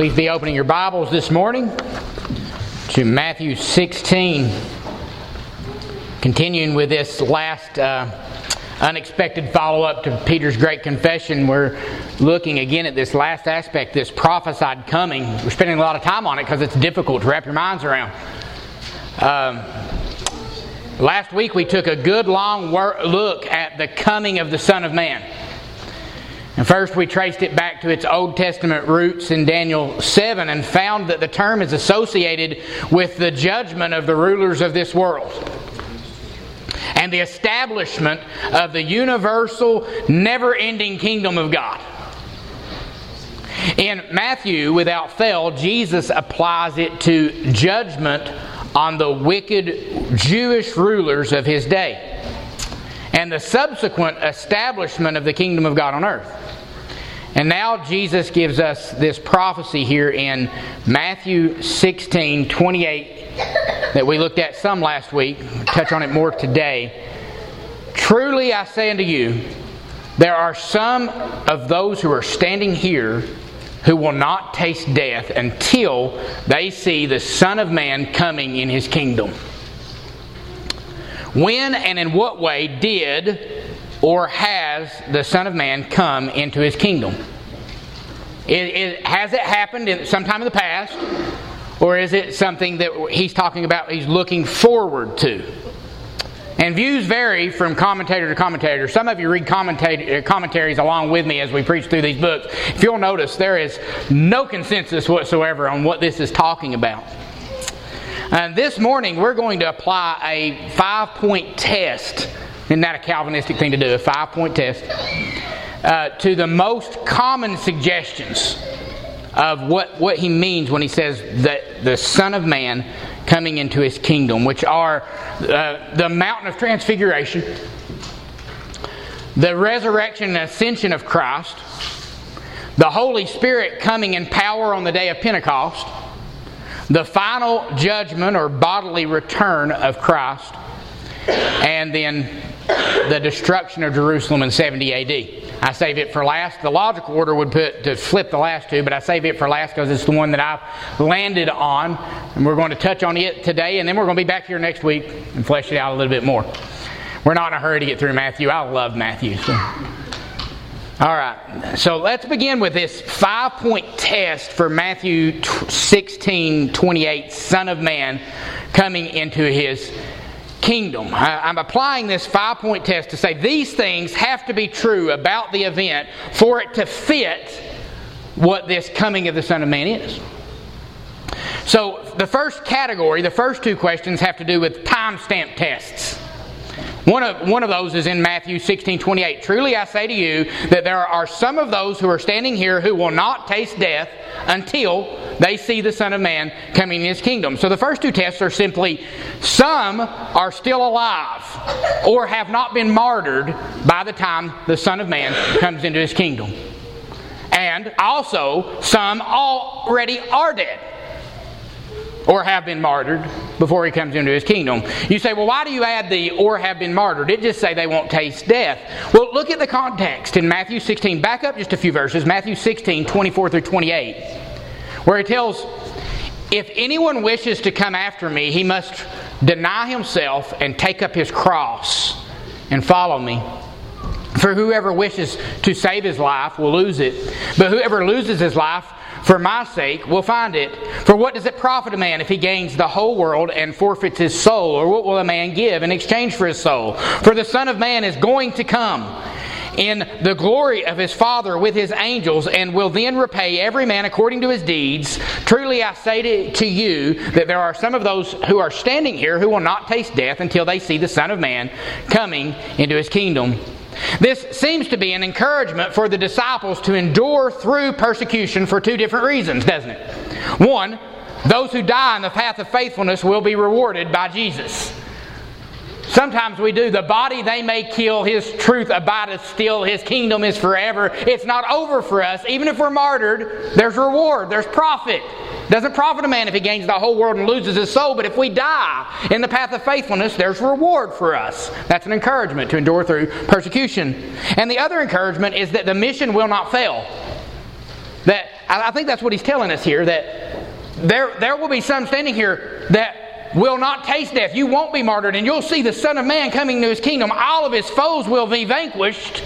Please be opening your Bibles this morning to Matthew 16. Continuing with this last uh, unexpected follow up to Peter's great confession, we're looking again at this last aspect, this prophesied coming. We're spending a lot of time on it because it's difficult to wrap your minds around. Um, last week we took a good long look at the coming of the Son of Man. And first, we traced it back to its Old Testament roots in Daniel 7 and found that the term is associated with the judgment of the rulers of this world and the establishment of the universal, never ending kingdom of God. In Matthew, without fail, Jesus applies it to judgment on the wicked Jewish rulers of his day and the subsequent establishment of the kingdom of God on earth. And now Jesus gives us this prophecy here in Matthew 16 28 that we looked at some last week. touch on it more today. Truly I say unto you, there are some of those who are standing here who will not taste death until they see the Son of Man coming in his kingdom. When and in what way did or has the Son of Man come into his kingdom? It, it, has it happened in sometime in the past, or is it something that he's talking about he's looking forward to? And views vary from commentator to commentator. Some of you read uh, commentaries along with me as we preach through these books. If you'll notice, there is no consensus whatsoever on what this is talking about. And this morning, we're going to apply a five point test isn't that a Calvinistic thing to do? A five point test. Uh, to the most common suggestions of what, what he means when he says that the Son of Man coming into his kingdom, which are uh, the mountain of transfiguration, the resurrection and ascension of Christ, the Holy Spirit coming in power on the day of Pentecost, the final judgment or bodily return of Christ, and then the destruction of Jerusalem in 70 AD. I save it for last. The logical order would put to flip the last two, but I save it for last because it's the one that I've landed on, and we're going to touch on it today, and then we're going to be back here next week and flesh it out a little bit more. We're not in a hurry to get through Matthew. I love Matthew. So. All right, so let's begin with this five point test for Matthew 16 28, Son of Man coming into his kingdom. I'm applying this five point test to say these things have to be true about the event for it to fit what this coming of the Son of Man is. So, the first category, the first two questions have to do with timestamp tests. One of, one of those is in Matthew 16 28. Truly I say to you that there are some of those who are standing here who will not taste death until they see the Son of Man coming in his kingdom. So the first two tests are simply some are still alive or have not been martyred by the time the Son of Man comes into his kingdom. And also, some already are dead or have been martyred before he comes into his kingdom. You say, well, why do you add the or have been martyred? It just say they won't taste death. Well, look at the context in Matthew 16. Back up just a few verses. Matthew 16, 24 through 28, where he tells, if anyone wishes to come after me, he must deny himself and take up his cross and follow me. For whoever wishes to save his life will lose it, but whoever loses his life for my sake will find it. For what does it profit a man if he gains the whole world and forfeits his soul? Or what will a man give in exchange for his soul? For the Son of Man is going to come in the glory of his Father with his angels, and will then repay every man according to his deeds. Truly I say to, to, you that there are some of those who are standing here who will not taste death until they see the Son of Man coming into his kingdom. This seems to be an encouragement for the disciples to endure through persecution for two different reasons, doesn't it? One, those who die in the path of faithfulness will be rewarded by Jesus. Sometimes we do. The body they may kill, his truth abideth still, his kingdom is forever. It's not over for us. Even if we're martyred, there's reward, there's profit. Doesn't profit a man if he gains the whole world and loses his soul, but if we die in the path of faithfulness, there's reward for us. That's an encouragement to endure through persecution. And the other encouragement is that the mission will not fail. That I think that's what he's telling us here that there, there will be some standing here that will not taste death. You won't be martyred, and you'll see the Son of Man coming to his kingdom. All of his foes will be vanquished,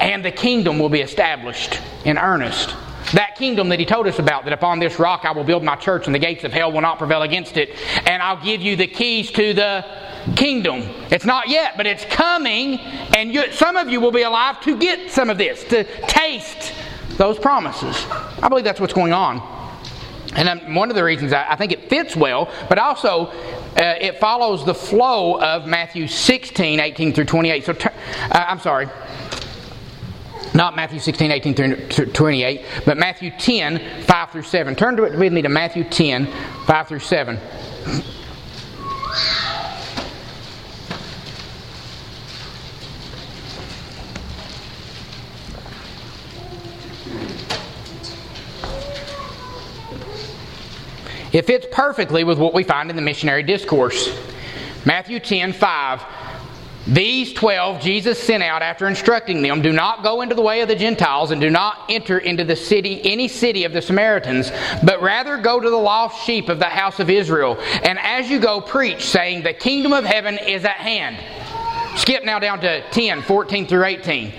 and the kingdom will be established in earnest. That kingdom that he told us about, that upon this rock I will build my church, and the gates of hell will not prevail against it, and I'll give you the keys to the kingdom. It's not yet, but it's coming, and you, some of you will be alive to get some of this, to taste those promises. I believe that's what's going on. And one of the reasons I, think it fits well, but also uh, it follows the flow of Matthew 16, 18 through 28. So, uh, I'm sorry, not Matthew 16, 18 through 28, but Matthew 10, 5 through 7. Turn to it with me to Matthew 10, 5 through 7. It fits perfectly with what we find in the missionary discourse. Matthew 10 5. These twelve Jesus sent out after instructing them Do not go into the way of the Gentiles, and do not enter into the city, any city of the Samaritans, but rather go to the lost sheep of the house of Israel. And as you go, preach, saying, The kingdom of heaven is at hand. Skip now down to 10, 14 through 18.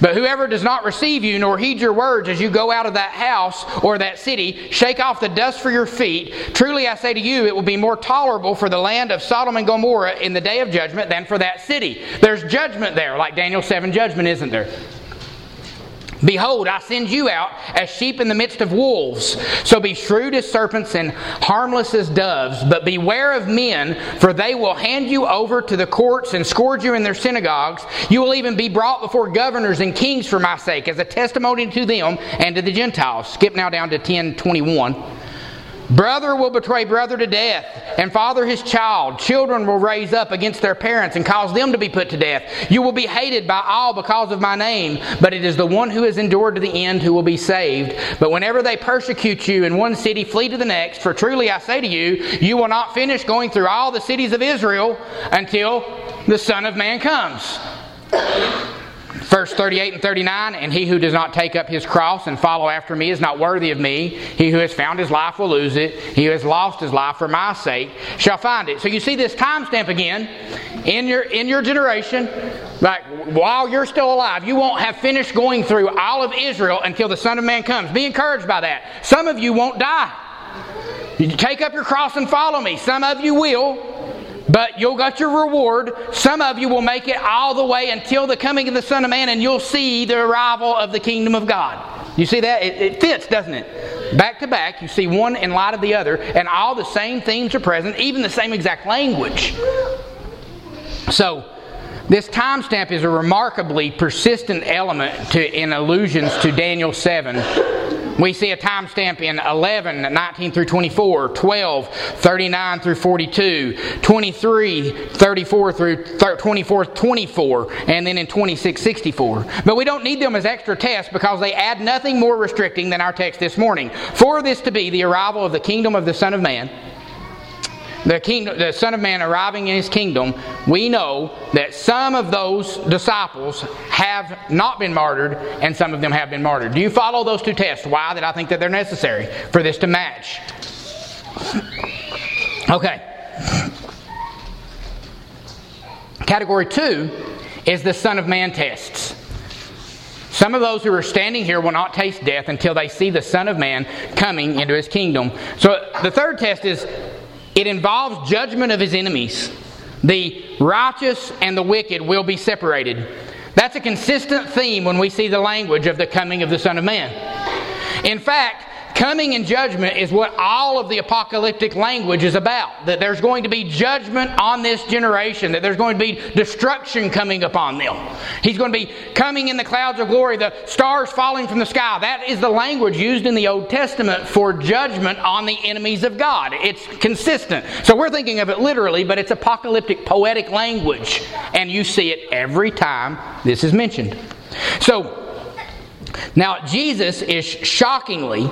But whoever does not receive you nor heed your words as you go out of that house or that city, shake off the dust for your feet. Truly I say to you, it will be more tolerable for the land of Sodom and Gomorrah in the day of judgment than for that city. There's judgment there, like Daniel 7 judgment, isn't there? Behold, I send you out as sheep in the midst of wolves. So be shrewd as serpents and harmless as doves. But beware of men, for they will hand you over to the courts and scourge you in their synagogues. You will even be brought before governors and kings for my sake, as a testimony to them and to the Gentiles. Skip now down to 1021. Brother will betray brother to death, and father his child. Children will raise up against their parents and cause them to be put to death. You will be hated by all because of my name, but it is the one who has endured to the end who will be saved. But whenever they persecute you in one city, flee to the next, for truly I say to you, you will not finish going through all the cities of Israel until the Son of Man comes. Verse 38 and 39 And he who does not take up his cross and follow after me is not worthy of me. He who has found his life will lose it. He who has lost his life for my sake shall find it. So you see this timestamp again in your, in your generation. Like while you're still alive, you won't have finished going through all of Israel until the Son of Man comes. Be encouraged by that. Some of you won't die. You take up your cross and follow me. Some of you will. But you'll get your reward. Some of you will make it all the way until the coming of the Son of Man, and you'll see the arrival of the kingdom of God. You see that? It, it fits, doesn't it? Back to back, you see one in light of the other, and all the same themes are present, even the same exact language. So, this timestamp is a remarkably persistent element to, in allusions to Daniel 7 we see a timestamp in 11, 19 through 24, 12, 39 through 42, 23, 34 through 24, 24, and then in 26, 64. But we don't need them as extra tests because they add nothing more restricting than our text this morning. For this to be the arrival of the kingdom of the Son of Man, the, kingdom, the Son of Man arriving in his kingdom, we know that some of those disciples have not been martyred and some of them have been martyred. Do you follow those two tests? Why? That I think that they're necessary for this to match. Okay. Category two is the Son of Man tests. Some of those who are standing here will not taste death until they see the Son of Man coming into his kingdom. So the third test is it involves judgment of his enemies. The righteous and the wicked will be separated. That's a consistent theme when we see the language of the coming of the Son of Man. In fact, coming in judgment is what all of the apocalyptic language is about. That there's going to be judgment on this generation, that there's going to be destruction coming upon them. He's going to be coming in the clouds of glory, the stars falling from the sky. That is the language used in the Old Testament for judgment on the enemies of God. It's consistent. So we're thinking of it literally, but it's apocalyptic, poetic language. And you see it every time this is mentioned. So, now Jesus is shockingly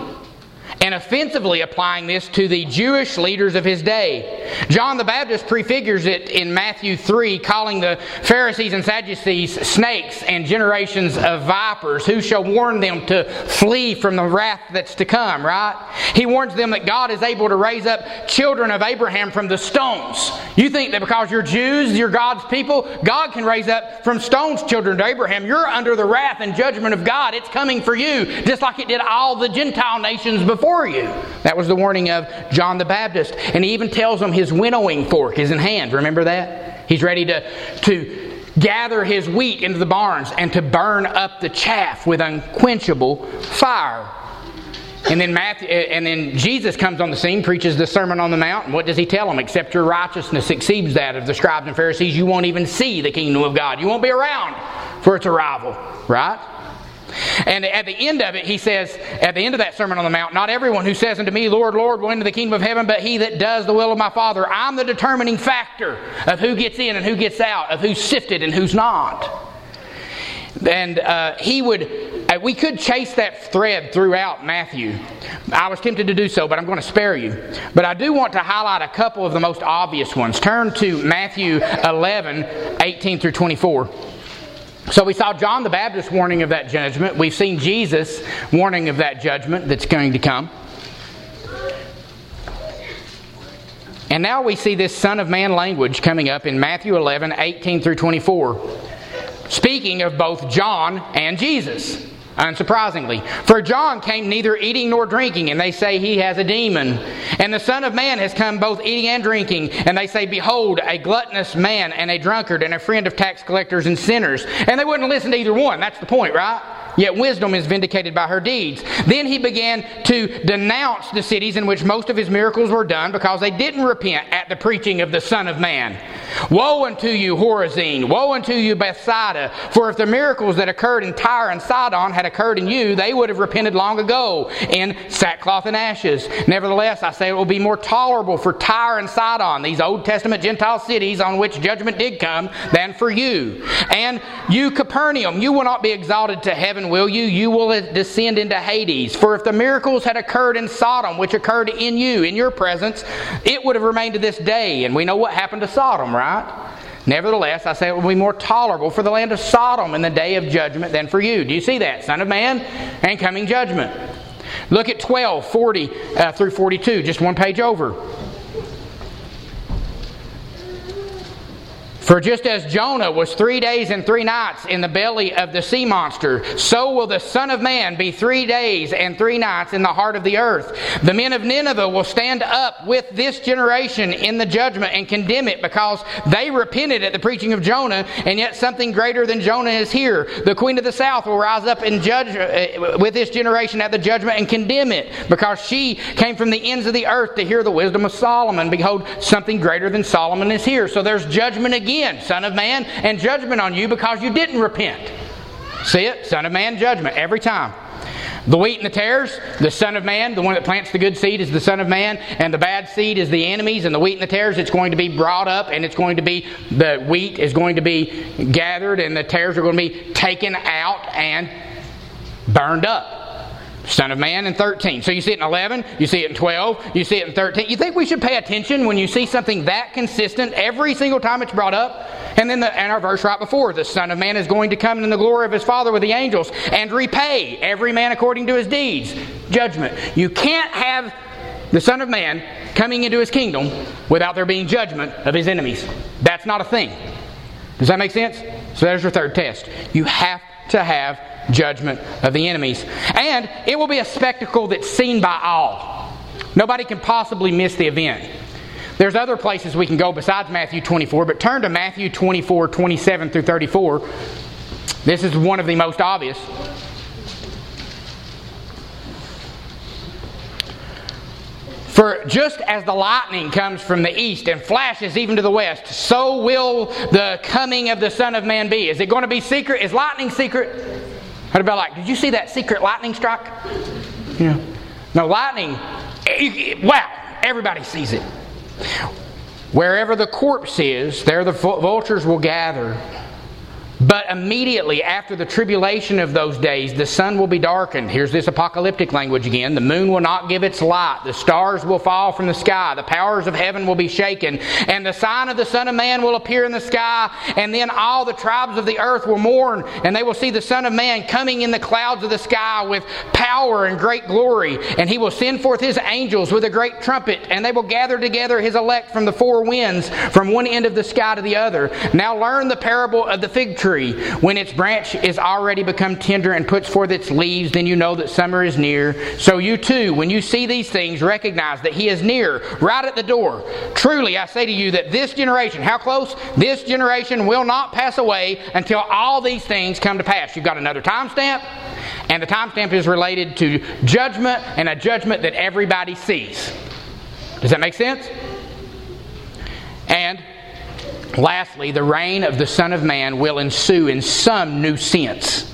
and offensively applying this to the Jewish leaders of his day. John the Baptist prefigures it in Matthew 3, calling the Pharisees and Sadducees snakes and generations of vipers, who shall warn them to flee from the wrath that's to come, right? He warns them that God is able to raise up children of Abraham from the stones. You think that because you're Jews, you're God's people, God can raise up from stones children to Abraham. You're under the wrath and judgment of God. It's coming for you, just like it did all the Gentile nations before you. That was the warning of John the Baptist. And he even tells them his winnowing fork is in hand. Remember that? He's ready to, to gather his wheat into the barns and to burn up the chaff with unquenchable fire. And then Matthew, and then Jesus comes on the scene, preaches the Sermon on the Mount, and what does he tell them? Except your righteousness exceeds that of the scribes and Pharisees, you won't even see the kingdom of God. You won't be around for its arrival, right? And at the end of it, he says, at the end of that Sermon on the Mount, not everyone who says unto me, Lord, Lord, will enter the kingdom of heaven, but he that does the will of my Father. I'm the determining factor of who gets in and who gets out, of who's sifted and who's not. And uh, he would, uh, we could chase that thread throughout Matthew. I was tempted to do so, but I'm going to spare you. But I do want to highlight a couple of the most obvious ones. Turn to Matthew 11, 18 through 24. So we saw John the Baptist warning of that judgment. We've seen Jesus warning of that judgment that's going to come. And now we see this Son of Man language coming up in Matthew 11, 18 through 24, speaking of both John and Jesus. Unsurprisingly. For John came neither eating nor drinking, and they say he has a demon. And the Son of Man has come both eating and drinking, and they say, Behold, a gluttonous man and a drunkard and a friend of tax collectors and sinners. And they wouldn't listen to either one. That's the point, right? Yet wisdom is vindicated by her deeds. Then he began to denounce the cities in which most of his miracles were done because they didn't repent at the preaching of the Son of Man. Woe unto you, Chorazin! Woe unto you, Bethsaida! For if the miracles that occurred in Tyre and Sidon had occurred in you, they would have repented long ago in sackcloth and ashes. Nevertheless, I say it will be more tolerable for Tyre and Sidon, these Old Testament Gentile cities on which judgment did come, than for you. And you, Capernaum, you will not be exalted to heaven, will you? You will descend into Hades. For if the miracles had occurred in Sodom, which occurred in you, in your presence, it would have remained to this day. And we know what happened to Sodom, right? Nevertheless, I say it will be more tolerable for the land of Sodom in the day of judgment than for you. Do you see that? Son of man and coming judgment. Look at 12, 40 uh, through 42, just one page over. For just as Jonah was three days and three nights in the belly of the sea monster, so will the Son of Man be three days and three nights in the heart of the earth. The men of Nineveh will stand up with this generation in the judgment and condemn it because they repented at the preaching of Jonah, and yet something greater than Jonah is here. The queen of the south will rise up and judge uh, with this generation at the judgment and condemn it because she came from the ends of the earth to hear the wisdom of Solomon. Behold, something greater than Solomon is here. So there's judgment again Son of Man, and judgment on you because you didn't repent. See it? Son of Man, judgment, every time. The wheat and the tares, the Son of Man, the one that plants the good seed is the Son of Man, and the bad seed is the enemies, and the wheat and the tares, it's going to be brought up, and it's going to be, the wheat is going to be gathered, and the tares are going to be taken out and burned up. Son of Man in 13. So you see it in 11, you see it in 12, you see it in 13. You think we should pay attention when you see something that consistent every single time it's brought up? And then the, and our verse right before, the Son of Man is going to come in the glory of his Father with the angels and repay every man according to his deeds. Judgment. You can't have the Son of Man coming into his kingdom without there being judgment of his enemies. That's not a thing. Does that make sense? So there's your third test. You have to have judgment of the enemies. And it will be a spectacle that's seen by all. Nobody can possibly miss the event. There's other places we can go besides Matthew 24, but turn to Matthew 24, 27 through 34. This is one of the most obvious. For just as the lightning comes from the east and flashes even to the west, so will the coming of the Son of Man be. Is it going to be secret? Is lightning secret? What about like, did you see that secret lightning strike? Know, no lightning. Wow, everybody sees it. Wherever the corpse is, there the vultures will gather. But immediately after the tribulation of those days, the sun will be darkened. Here's this apocalyptic language again. The moon will not give its light. The stars will fall from the sky. The powers of heaven will be shaken. And the sign of the Son of Man will appear in the sky. And then all the tribes of the earth will mourn. And they will see the Son of Man coming in the clouds of the sky with power and great glory. And he will send forth his angels with a great trumpet. And they will gather together his elect from the four winds, from one end of the sky to the other. Now learn the parable of the fig tree tree. When its branch is already become tender and puts forth its leaves, then you know that summer is near. So you too, when you see these things, recognize that he is near, right at the door. Truly, I say to you that this generation, how close? This generation will not pass away until all these things come to pass. You've got another timestamp, and the timestamp is related to judgment and a judgment that everybody sees. Does that make sense? And Lastly, the reign of the Son of Man will ensue in some new sense.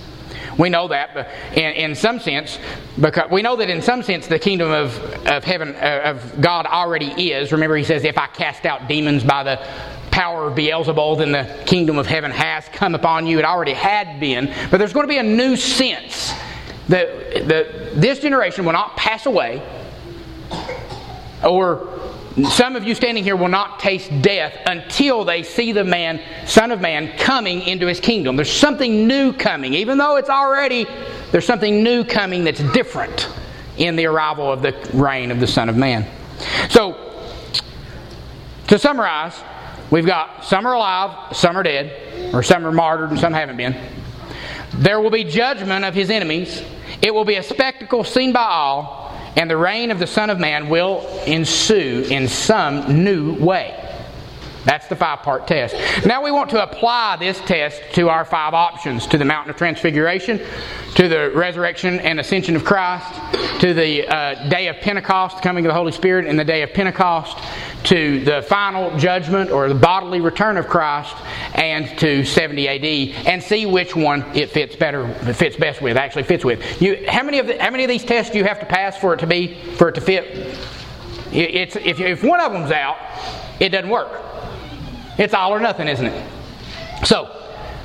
We know that in, in some sense, because we know that in some sense the kingdom of, of heaven, uh, of God already is. Remember, he says, If I cast out demons by the power of Beelzebul, then the kingdom of heaven has come upon you. It already had been. But there's going to be a new sense that, that this generation will not pass away or some of you standing here will not taste death until they see the man, Son of Man, coming into his kingdom. There's something new coming. Even though it's already, there's something new coming that's different in the arrival of the reign of the Son of Man. So, to summarize, we've got some are alive, some are dead, or some are martyred, and some haven't been. There will be judgment of his enemies. It will be a spectacle seen by all and the reign of the Son of Man will ensue in some new way. That's the five part test. Now we want to apply this test to our five options to the mountain of transfiguration, to the resurrection and ascension of Christ, to the uh, day of Pentecost, the coming of the Holy Spirit, and the day of Pentecost, to the final judgment or the bodily return of Christ, and to 70 AD, and see which one it fits better, it fits best with, actually fits with. You, how many of the, how many of these tests do you have to pass for it to be for it to fit? It's, if, if one of them's out, it doesn't work. It's all or nothing, isn't it? So,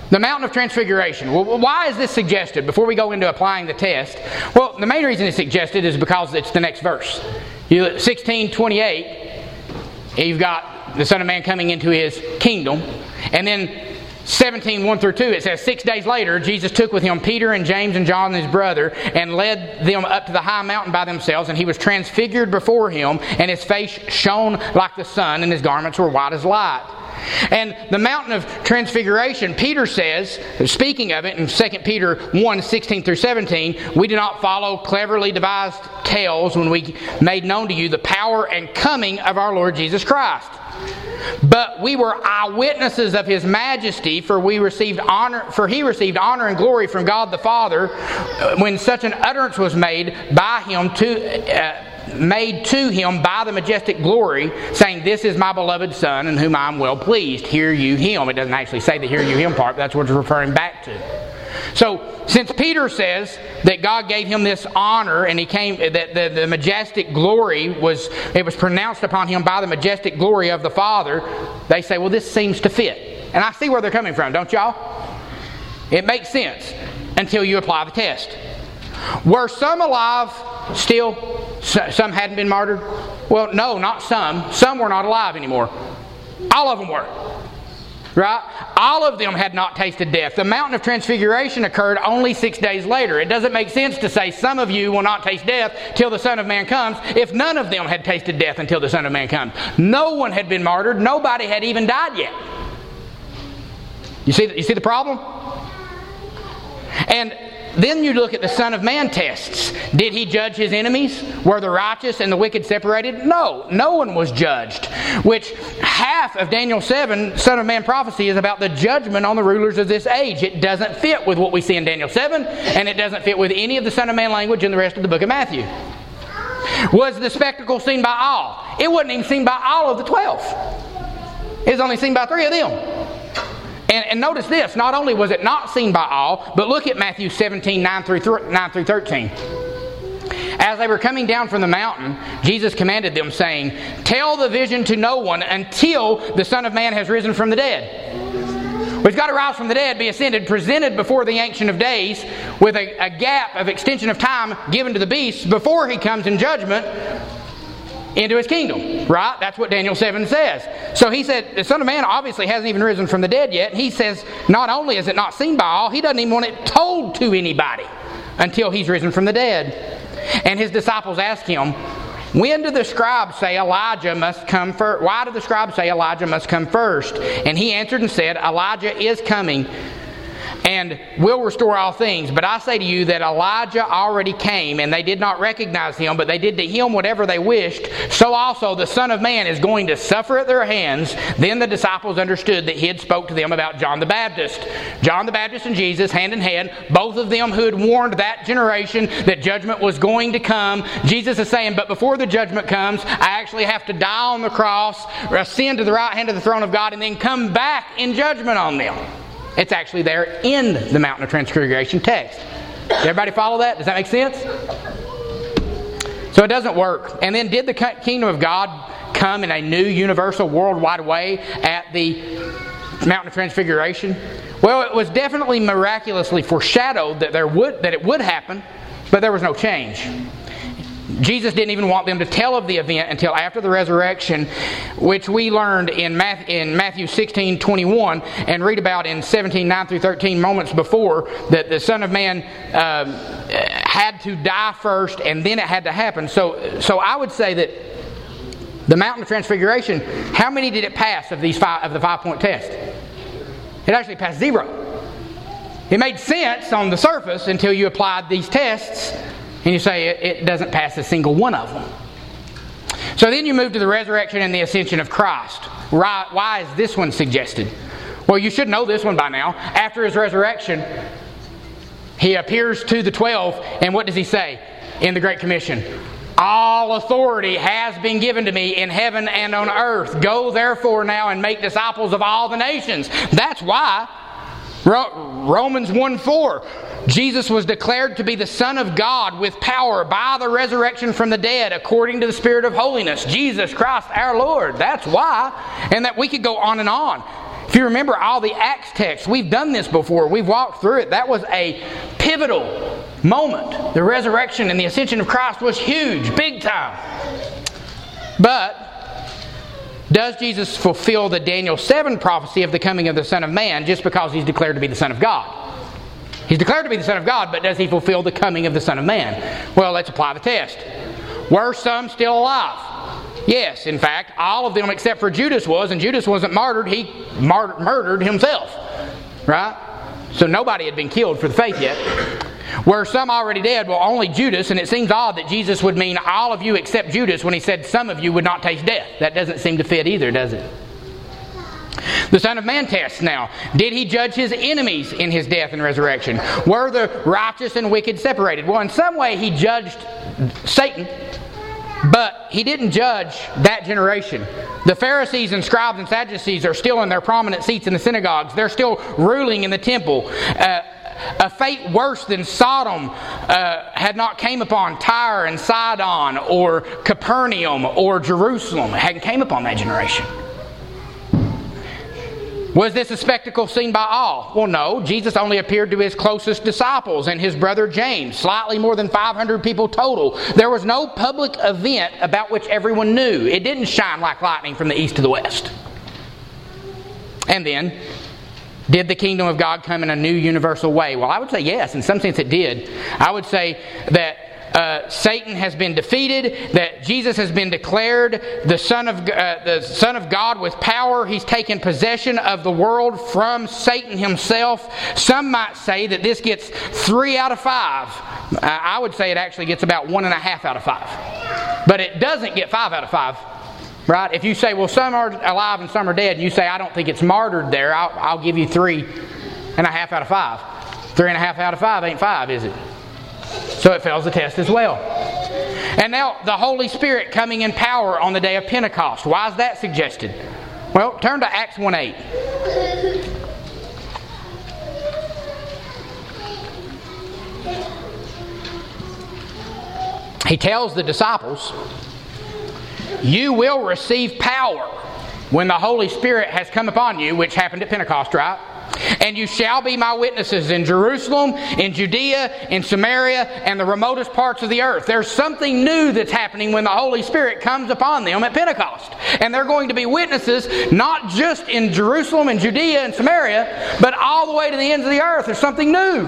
the mountain of transfiguration. Well, why is this suggested before we go into applying the test? Well, the main reason it's suggested is because it's the next verse. You 16, 28, you've got the Son of Man coming into his kingdom. And then 17, 1 through 2, it says, Six days later, Jesus took with him Peter and James and John and his brother and led them up to the high mountain by themselves. And he was transfigured before him, and his face shone like the sun, and his garments were white as light. And the mountain of transfiguration, Peter says, speaking of it in 2 Peter 1 16 through 17, we do not follow cleverly devised tales when we made known to you the power and coming of our Lord Jesus Christ. But we were eyewitnesses of his majesty, for we received honor, for he received honor and glory from God the Father when such an utterance was made by him to. Uh, made to him by the majestic glory, saying, This is my beloved Son, in whom I am well pleased. Hear you him. It doesn't actually say the hear you him part, but that's what it's referring back to. So, since Peter says that God gave him this honor and he came, that the, the majestic glory was, it was pronounced upon him by the majestic glory of the Father, they say, well, this seems to fit. And I see where they're coming from, don't y'all? It makes sense until you apply the test. Were some alive still? Some hadn't been martyred? Well, no, not some. Some were not alive anymore. All of them were. Right? All of them had not tasted death. The mountain of transfiguration occurred only six days later. It doesn't make sense to say some of you will not taste death till the Son of Man comes if none of them had tasted death until the Son of Man comes. No one had been martyred. Nobody had even died yet. You see, you see the problem? And then you look at the Son of Man tests. Did he judge his enemies? Were the righteous and the wicked separated? No, no one was judged. Which half of Daniel 7, Son of Man prophecy, is about the judgment on the rulers of this age. It doesn't fit with what we see in Daniel 7, and it doesn't fit with any of the Son of Man language in the rest of the book of Matthew. Was the spectacle seen by all? It wasn't even seen by all of the 12. It was only seen by three of them. And, and, notice this not only was it not seen by all, but look at Matthew 17 9 through, th- 9 through 13. As they were coming down from the mountain, Jesus commanded them, saying, Tell the vision to no one until the Son of Man has risen from the dead. Which got to rise from the dead, be ascended, presented before the Ancient of Days with a, a gap of extension of time given to the beast before he comes in judgment into his kingdom, right? That's what Daniel 7 says. So he said, the Son of Man obviously hasn't even risen from the dead yet. He says, not only is it not seen by all, he doesn't even want it told to anybody until he's risen from the dead. And his disciples ask him, when do the scribes say Elijah must come first? Why do the scribes say Elijah must come first? And he answered and said, Elijah is coming and will restore all things. But I say to you that Elijah already came, and they did not recognize him, but they did to him whatever they wished. So also the Son of Man is going to suffer at their hands. Then the disciples understood that he had spoke to them about John the Baptist. John the Baptist and Jesus, hand in hand, both of them who had warned that generation that judgment was going to come. Jesus is saying, but before the judgment comes, I actually have to die on the cross, ascend to the right hand of the throne of God, and then come back in judgment on them. It's actually there in the Mountain of Transfiguration text. Does everybody follow that? Does that make sense? So it doesn't work. And then, did the kingdom of God come in a new, universal, worldwide way at the Mountain of Transfiguration? Well, it was definitely miraculously foreshadowed that there would that it would happen, but there was no change. Jesus didn't even want them to tell of the event until after the resurrection, which we learned in Matthew, 16 21 and read about in 17 9 through 13 moments before that the Son of Man um, had to die first and then it had to happen. So, so I would say that the Mountain of Transfiguration, how many did it pass of, these five, of the five point test? It actually passed zero. It made sense on the surface until you applied these tests and you say it, doesn't pass a single one of them. So then you move to the resurrection and the ascension of Christ. Why is this one suggested? Well, you should know this one by now. After his resurrection, he appears to the twelve, and what does he say in the Great Commission? All authority has been given to me in heaven and on earth. Go therefore now and make disciples of all the nations. That's why Romans 1 4. Jesus was declared to be the Son of God with power by the resurrection from the dead according to the Spirit of holiness. Jesus Christ our Lord. That's why. And that we could go on and on. If you remember all the Acts texts, we've done this before. We've walked through it. That was a pivotal moment. The resurrection and the ascension of Christ was huge, big time. But does Jesus fulfill the Daniel 7 prophecy of the coming of the Son of Man just because he's declared to be the Son of God? He's declared to be the Son of God, but does he fulfill the coming of the Son of Man? Well, let's apply the test. Were some still alive? Yes, in fact, all of them except for Judas was, and Judas wasn't martyred, he mar- murdered himself. Right? So nobody had been killed for the faith yet. Were some already dead? Well, only Judas, and it seems odd that Jesus would mean all of you except Judas when he said some of you would not taste death. That doesn't seem to fit either, does it? The Son of Man tests now. Did he judge his enemies in his death and resurrection? Were the righteous and wicked separated? Well, in some way, he judged Satan, but he didn't judge that generation. The Pharisees and scribes and Sadducees are still in their prominent seats in the synagogues, they're still ruling in the temple. Uh, a fate worse than Sodom uh, had not came upon Tyre and Sidon or Capernaum or Jerusalem. Hadn't came upon that generation. Was this a spectacle seen by all? Well, no. Jesus only appeared to his closest disciples and his brother James, slightly more than 500 people total. There was no public event about which everyone knew. It didn't shine like lightning from the east to the west. And then, did the kingdom of God come in a new universal way? Well, I would say yes. In some sense, it did. I would say that uh, Satan has been defeated, that Jesus has been declared the Son of uh, the Son of God with power. He's taken possession of the world from Satan himself. Some might say that this gets three out of five. I would say it actually gets about one and a half out of five, but it doesn't get five out of five. Right? If you say, well, some are alive and some are dead, and you say, I don't think it's martyred there, I'll, I'll give you three and a half out of five. Three and a half out of five ain't five, is it? So it fails the test as well. And now the Holy Spirit coming in power on the day of Pentecost. Why is that suggested? Well, turn to Acts 1 8. He tells the disciples, You will receive power when the Holy Spirit has come upon you, which happened at Pentecost, right? And you shall be my witnesses in Jerusalem, in Judea, in Samaria, and the remotest parts of the earth. There's something new that's happening when the Holy Spirit comes upon them at Pentecost. And they're going to be witnesses not just in Jerusalem and Judea and Samaria, but all the way to the ends of the earth. There's something new.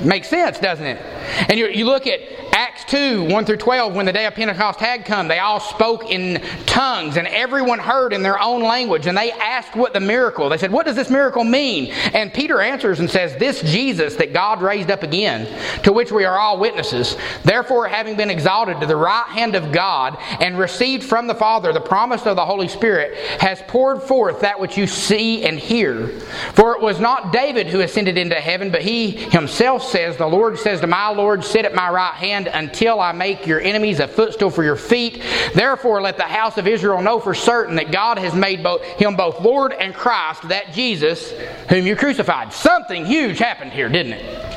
Makes sense, doesn't it? And you, look at Acts 2 1 through 12, when the day of Pentecost had come, they all spoke in tongues, and everyone heard in their own language. And they asked what the miracle, they said, What does this miracle mean? And Peter answers and says, This Jesus that God raised up again, to which we are all witnesses, therefore, having been exalted to the right hand of God and received from the Father the promise of the Holy Spirit, has poured forth that which you see and hear. For it was not David who ascended into heaven, but he himself says, The Lord says to my Lord, Sit at my right hand until I make your enemies a footstool for your feet. Therefore, let the house of Israel know for certain that God has made both, him both Lord and Christ, that Jesus whom you crucified. Something huge happened here, didn't it?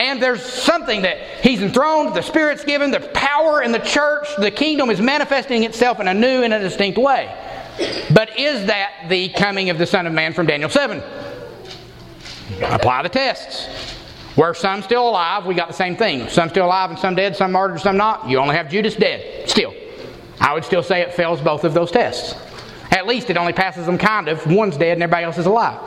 And there's something that he's enthroned, the Spirit's given, the power in the church, the kingdom is manifesting itself in a new and a distinct way. But is that the coming of the Son of Man from Daniel 7? Apply the tests. Where some still alive, we got the same thing. Some still alive and some dead, some martyred, some not. You only have Judas dead. Still. I would still say it fails both of those tests. At least it only passes them kind of. One's dead and everybody else is alive.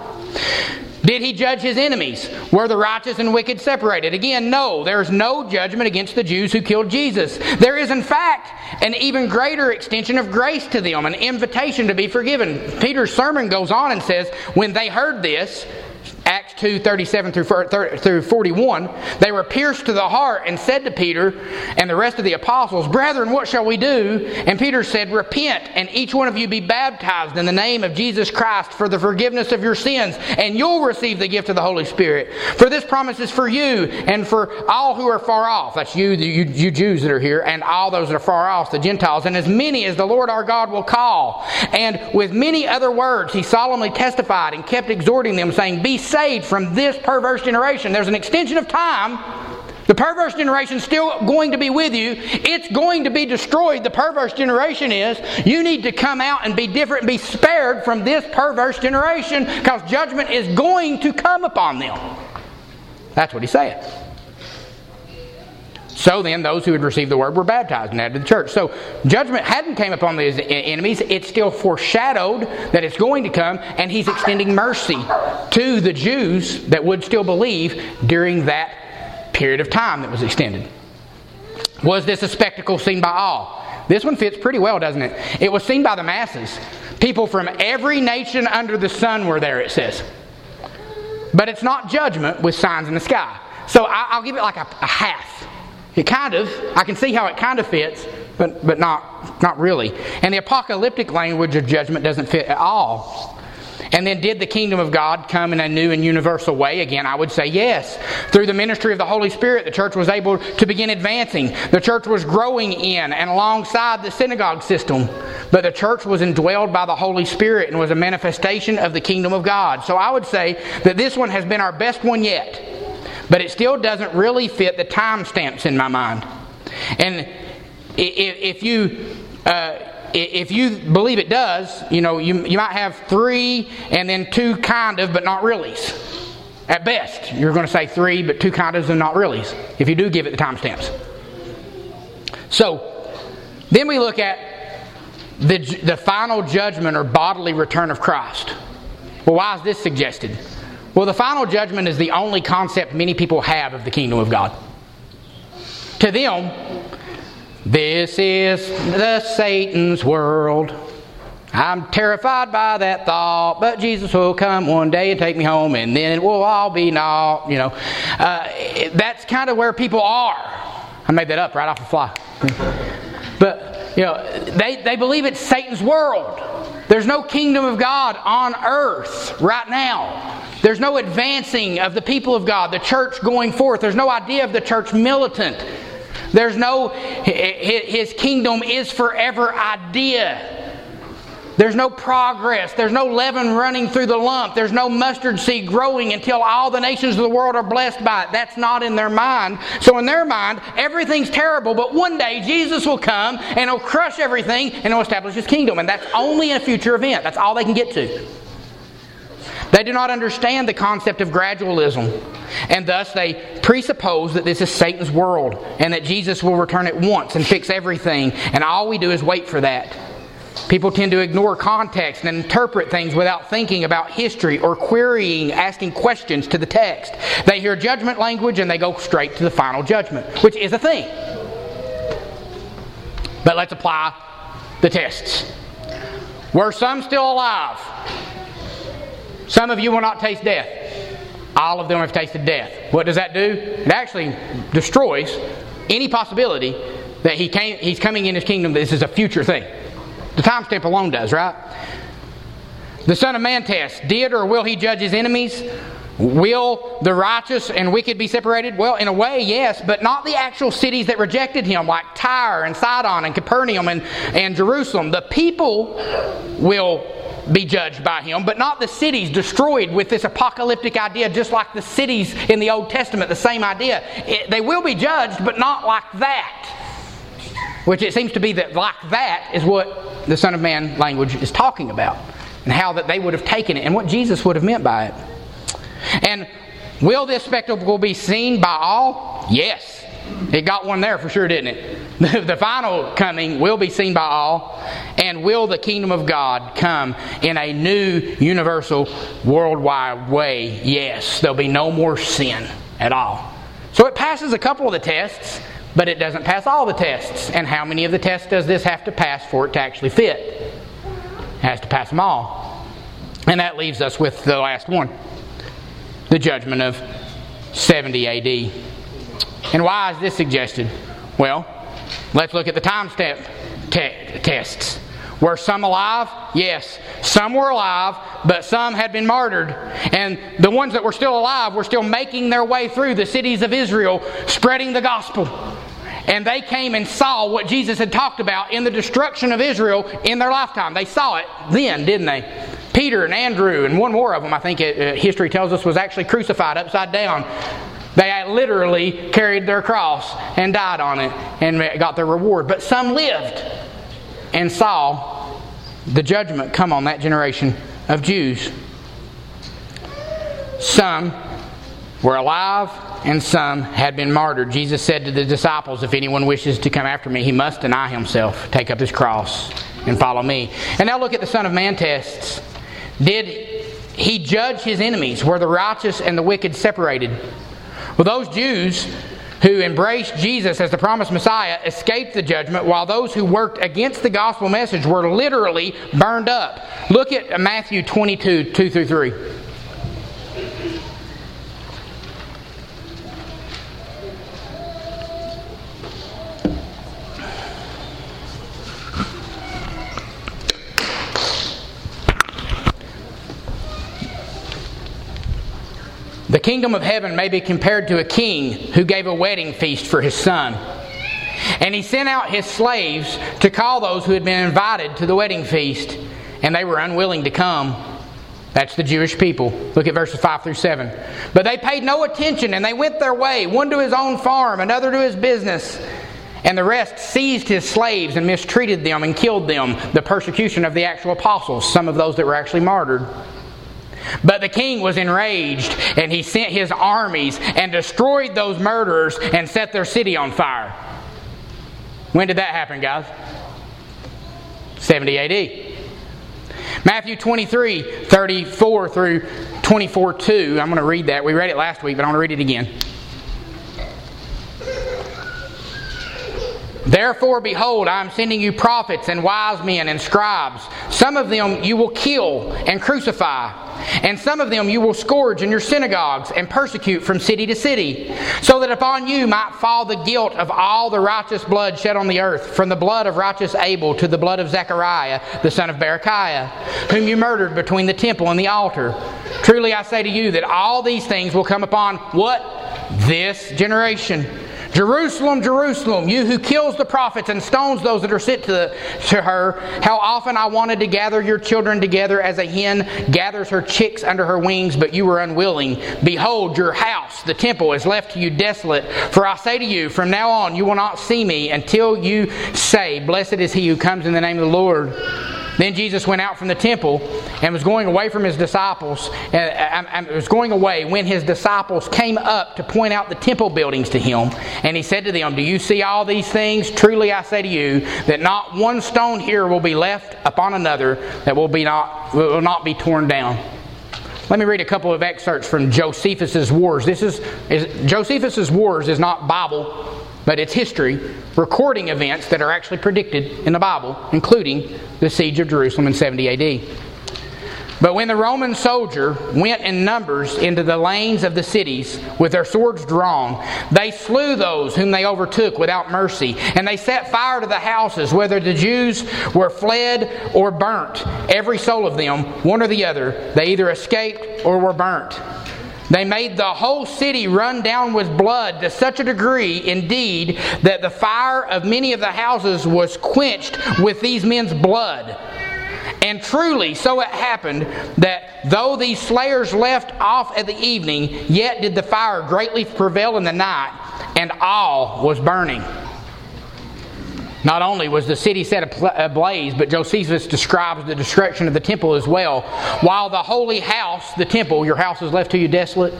Did he judge his enemies? Were the righteous and wicked separated? Again, no. There is no judgment against the Jews who killed Jesus. There is, in fact, an even greater extension of grace to them, an invitation to be forgiven. Peter's sermon goes on and says, When they heard this, Acts 2 37 through, through 41, they were pierced to the heart and said to Peter and the rest of the apostles, Brethren, what shall we do? And Peter said, Repent, and each one of you be baptized in the name of Jesus Christ for the forgiveness of your sins, and you'll receive the gift of the Holy Spirit. For this promise is for you and for all who are far off. That's you, you, you Jews that are here, and all those that are far off, the Gentiles, and as many as the Lord our God will call. And with many other words, he solemnly testified and kept exhorting them, saying, Be saved from this perverse generation. There's an extension of time. The perverse generation is still going to be with you. It's going to be destroyed. The perverse generation is. You need to come out and be different and be spared from this perverse generation because judgment is going to come upon them. That's what he said. So then, those who had received the word were baptized and added to the church. So judgment hadn't came upon these enemies. It's still foreshadowed that it's going to come, and he's extending mercy to the Jews that would still believe during that period of time that was extended. Was this a spectacle seen by all? This one fits pretty well, doesn't it? It was seen by the masses. People from every nation under the sun were there, it says. But it's not judgment with signs in the sky. So I'll give it like a, a half. It kind of, I can see how it kind of fits, but, but not, not really. And the apocalyptic language of judgment doesn't fit at all. And then, did the kingdom of God come in a new and universal way? Again, I would say yes. Through the ministry of the Holy Spirit, the church was able to begin advancing. The church was growing in and alongside the synagogue system. But the church was indwelled by the Holy Spirit and was a manifestation of the kingdom of God. So I would say that this one has been our best one yet but it still doesn't really fit the timestamps in my mind. And if you uh, if you believe it does, you know, you, you might have three and then two kind of, but not reallys. At best, you're going to say three, but two kind ofs and not reallys, if you do give it the timestamps. So, then we look at the, the final judgment or bodily return of Christ. Well, why is this suggested? Well, the final judgment is the only concept many people have of the kingdom of God. To them, this is the Satan's world. I'm terrified by that thought, but Jesus will come one day and take me home, and then it will all be naught. You know, uh, that's kind of where people are. I made that up right off the fly. But you know, they they believe it's Satan's world. There's no kingdom of God on earth right now. There's no advancing of the people of God, the church going forth. There's no idea of the church militant. There's no, his kingdom is forever idea. There's no progress. There's no leaven running through the lump. There's no mustard seed growing until all the nations of the world are blessed by it. That's not in their mind. So, in their mind, everything's terrible, but one day Jesus will come and he'll crush everything and he'll establish his kingdom. And that's only a future event. That's all they can get to. They do not understand the concept of gradualism, and thus they presuppose that this is Satan's world and that Jesus will return at once and fix everything, and all we do is wait for that. People tend to ignore context and interpret things without thinking about history or querying, asking questions to the text. They hear judgment language and they go straight to the final judgment, which is a thing. But let's apply the tests. Were some still alive? Some of you will not taste death. All of them have tasted death. What does that do? It actually destroys any possibility that he came, he's coming in his kingdom. This is a future thing. The timestamp alone does, right? The Son of Man test. Did or will he judge his enemies? Will the righteous and wicked be separated? Well, in a way, yes, but not the actual cities that rejected him, like Tyre and Sidon and Capernaum and, and Jerusalem. The people will be judged by him, but not the cities destroyed with this apocalyptic idea, just like the cities in the Old Testament, the same idea. It, they will be judged, but not like that. Which it seems to be that like that is what the Son of Man language is talking about, and how that they would have taken it, and what Jesus would have meant by it. And will this spectacle be seen by all? Yes. It got one there for sure, didn't it? The, final coming will be seen by all. And will the kingdom of God come in a new, universal, worldwide way? Yes. There'll be no more sin at all. So it passes a couple of the tests, but it doesn't pass all the tests. And how many of the tests does this have to pass for it to actually fit? It has to pass them all. And that leaves us with the last one the judgment of 70 AD. And why is this suggested? Well, let's look at the time step te- tests. Were some alive? Yes. Some were alive, but some had been martyred. And the ones that were still alive were still making their way through the cities of Israel, spreading the gospel. And they came and saw what Jesus had talked about in the destruction of Israel in their lifetime. They saw it then, didn't they? Peter and Andrew, and one more of them, I think it, uh, history tells us, was actually crucified upside down. They literally carried their cross and died on it and got their reward. But some lived and saw the judgment come on that generation of Jews. Some were alive and some had been martyred. Jesus said to the disciples, If anyone wishes to come after me, he must deny himself, take up his cross, and follow me. And now look at the Son of Man tests. Did he judge his enemies? Were the righteous and the wicked separated? Well, those Jews who embraced Jesus as the promised Messiah escaped the judgment, while those who worked against the gospel message were literally burned up. Look at Matthew 22 2 through 3. The kingdom of heaven may be compared to a king who gave a wedding feast for his son. And he sent out his slaves to call those who had been invited to the wedding feast, and they were unwilling to come. That's the Jewish people. Look at verses 5 through 7. But they paid no attention, and they went their way, one to his own farm, another to his business. And the rest seized his slaves and mistreated them and killed them. The persecution of the actual apostles, some of those that were actually martyred. But the king was enraged, and he sent his armies and destroyed those murderers and set their city on fire. When did that happen, guys? 70 AD. Matthew 23, 34 through 24 2. I'm going to read that. We read it last week, but I'm going to read it again. Therefore, behold, I am sending you prophets and wise men and scribes. Some of them you will kill and crucify, and some of them you will scourge in your synagogues and persecute from city to city, so that upon you might fall the guilt of all the righteous blood shed on the earth, from the blood of righteous Abel to the blood of Zechariah, the son of Berechiah, whom you murdered between the temple and the altar. Truly I say to you that all these things will come upon what? This generation. Jerusalem, Jerusalem, you who kills the prophets and stones those that are sent to, to her, how often I wanted to gather your children together as a hen gathers her chicks under her wings, but you were unwilling. Behold, your house, the temple, is left to you desolate. For I say to you, from now on you will not see me until you say, Blessed is he who comes in the name of the Lord. Then Jesus went out from the temple and was going away from his disciples, and, and was going away when his disciples came up to point out the temple buildings to him. And he said to them, Do you see all these things? Truly I say to you that not one stone here will be left upon another that will, be not, will not be torn down. Let me read a couple of excerpts from Josephus's Wars. This is, is Josephus's Wars is not Bible, but it's history, recording events that are actually predicted in the Bible, including the siege of Jerusalem in 70 AD. But when the Roman soldier went in numbers into the lanes of the cities with their swords drawn, they slew those whom they overtook without mercy, and they set fire to the houses, whether the Jews were fled or burnt, every soul of them, one or the other. They either escaped or were burnt. They made the whole city run down with blood to such a degree, indeed, that the fire of many of the houses was quenched with these men's blood. And truly, so it happened that though these slayers left off at the evening, yet did the fire greatly prevail in the night, and all was burning. Not only was the city set ablaze, but Josephus describes the destruction of the temple as well. While the holy house, the temple, your house is left to you desolate,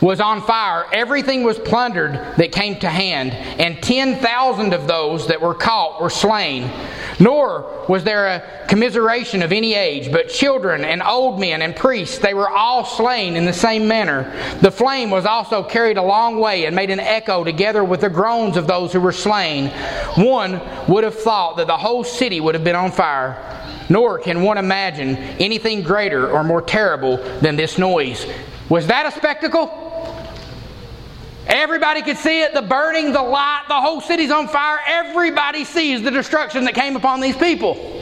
was on fire, everything was plundered that came to hand, and 10,000 of those that were caught were slain. Nor was there a commiseration of any age, but children and old men and priests, they were all slain in the same manner. The flame was also carried a long way and made an echo together with the groans of those who were slain. One would have thought that the whole city would have been on fire. Nor can one imagine anything greater or more terrible than this noise. Was that a spectacle? Everybody could see it the burning, the light, the whole city's on fire. Everybody sees the destruction that came upon these people.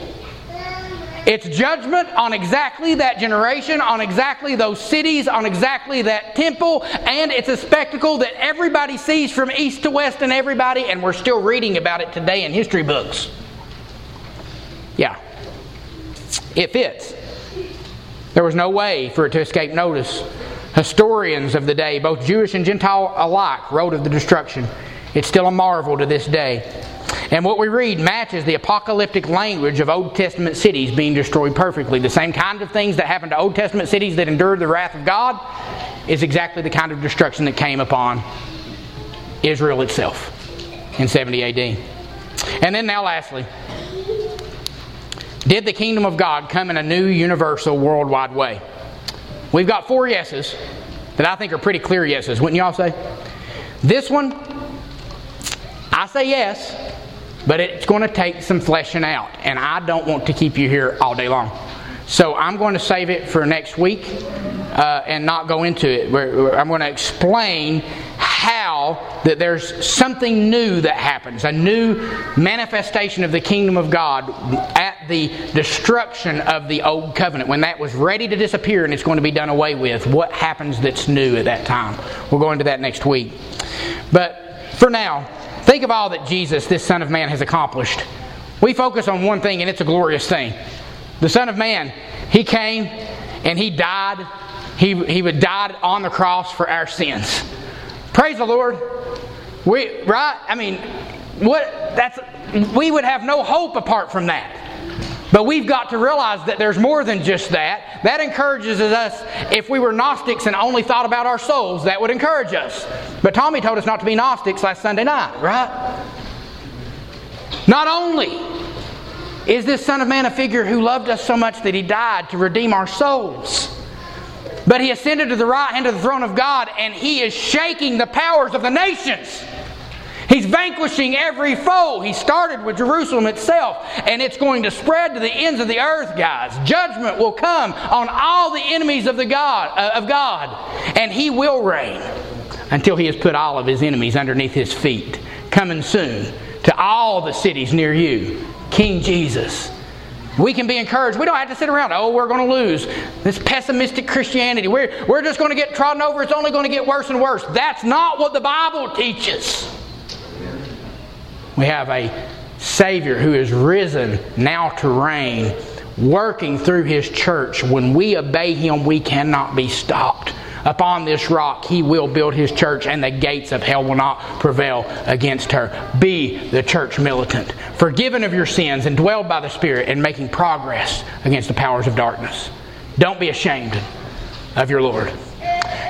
It's judgment on exactly that generation, on exactly those cities, on exactly that temple, and it's a spectacle that everybody sees from east to west and everybody, and we're still reading about it today in history books. Yeah. It fits. There was no way for it to escape notice. Historians of the day, both Jewish and Gentile alike, wrote of the destruction. It's still a marvel to this day. And what we read matches the apocalyptic language of Old Testament cities being destroyed perfectly. The same kind of things that happened to Old Testament cities that endured the wrath of God is exactly the kind of destruction that came upon Israel itself in 70 AD. And then, now, lastly, did the kingdom of God come in a new, universal, worldwide way? We've got four yeses that I think are pretty clear yeses, wouldn't y'all say? This one, I say yes, but it's going to take some fleshing out, and I don't want to keep you here all day long. So I'm going to save it for next week uh, and not go into it. I'm going to explain how that there's something new that happens, a new manifestation of the kingdom of God at the destruction of the old covenant. When that was ready to disappear and it's going to be done away with, what happens that's new at that time? We'll go into that next week. But for now, think of all that Jesus, this Son of Man, has accomplished. We focus on one thing, and it's a glorious thing. The Son of Man, He came and He died. He, he would died on the cross for our sins. Praise the Lord. We right? I mean, what that's we would have no hope apart from that. But we've got to realize that there's more than just that. That encourages us. If we were Gnostics and only thought about our souls, that would encourage us. But Tommy told us not to be Gnostics last Sunday night, right? Not only is this Son of Man a figure who loved us so much that he died to redeem our souls, but he ascended to the right hand of the throne of God and he is shaking the powers of the nations. He's vanquishing every foe. He started with Jerusalem itself, and it's going to spread to the ends of the earth, guys. Judgment will come on all the enemies of the God uh, of God, and he will reign until he has put all of his enemies underneath his feet. Coming soon to all the cities near you, King Jesus we can be encouraged. We don't have to sit around, oh, we're going to lose. This pessimistic Christianity. We're, we're just going to get trodden over. It's only going to get worse and worse. That's not what the Bible teaches. We have a Savior who is risen now to reign, working through His church. When we obey Him, we cannot be stopped. Upon this rock he will build his church, and the gates of hell will not prevail against her. Be the church militant, forgiven of your sins, and dwelled by the Spirit, and making progress against the powers of darkness. Don't be ashamed of your Lord.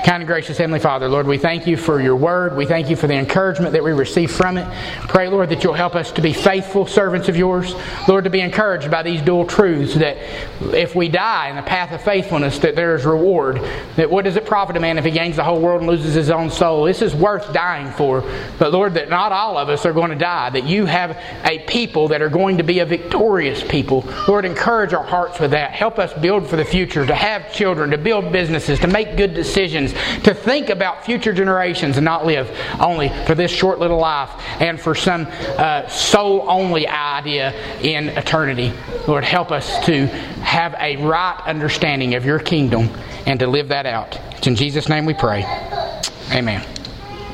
Kind and gracious Heavenly Father, Lord, we thank you for your word. We thank you for the encouragement that we receive from it. Pray, Lord, that you'll help us to be faithful servants of yours. Lord, to be encouraged by these dual truths that if we die in the path of faithfulness, that there is reward. That what does it profit a man if he gains the whole world and loses his own soul? This is worth dying for. But Lord, that not all of us are going to die. That you have a people that are going to be a victorious people. Lord, encourage our hearts with that. Help us build for the future, to have children, to build businesses, to make good decisions to think about future generations and not live only for this short little life and for some uh, soul only idea in eternity. Lord, help us to have a right understanding of your kingdom and to live that out. It's in Jesus' name we pray. Amen.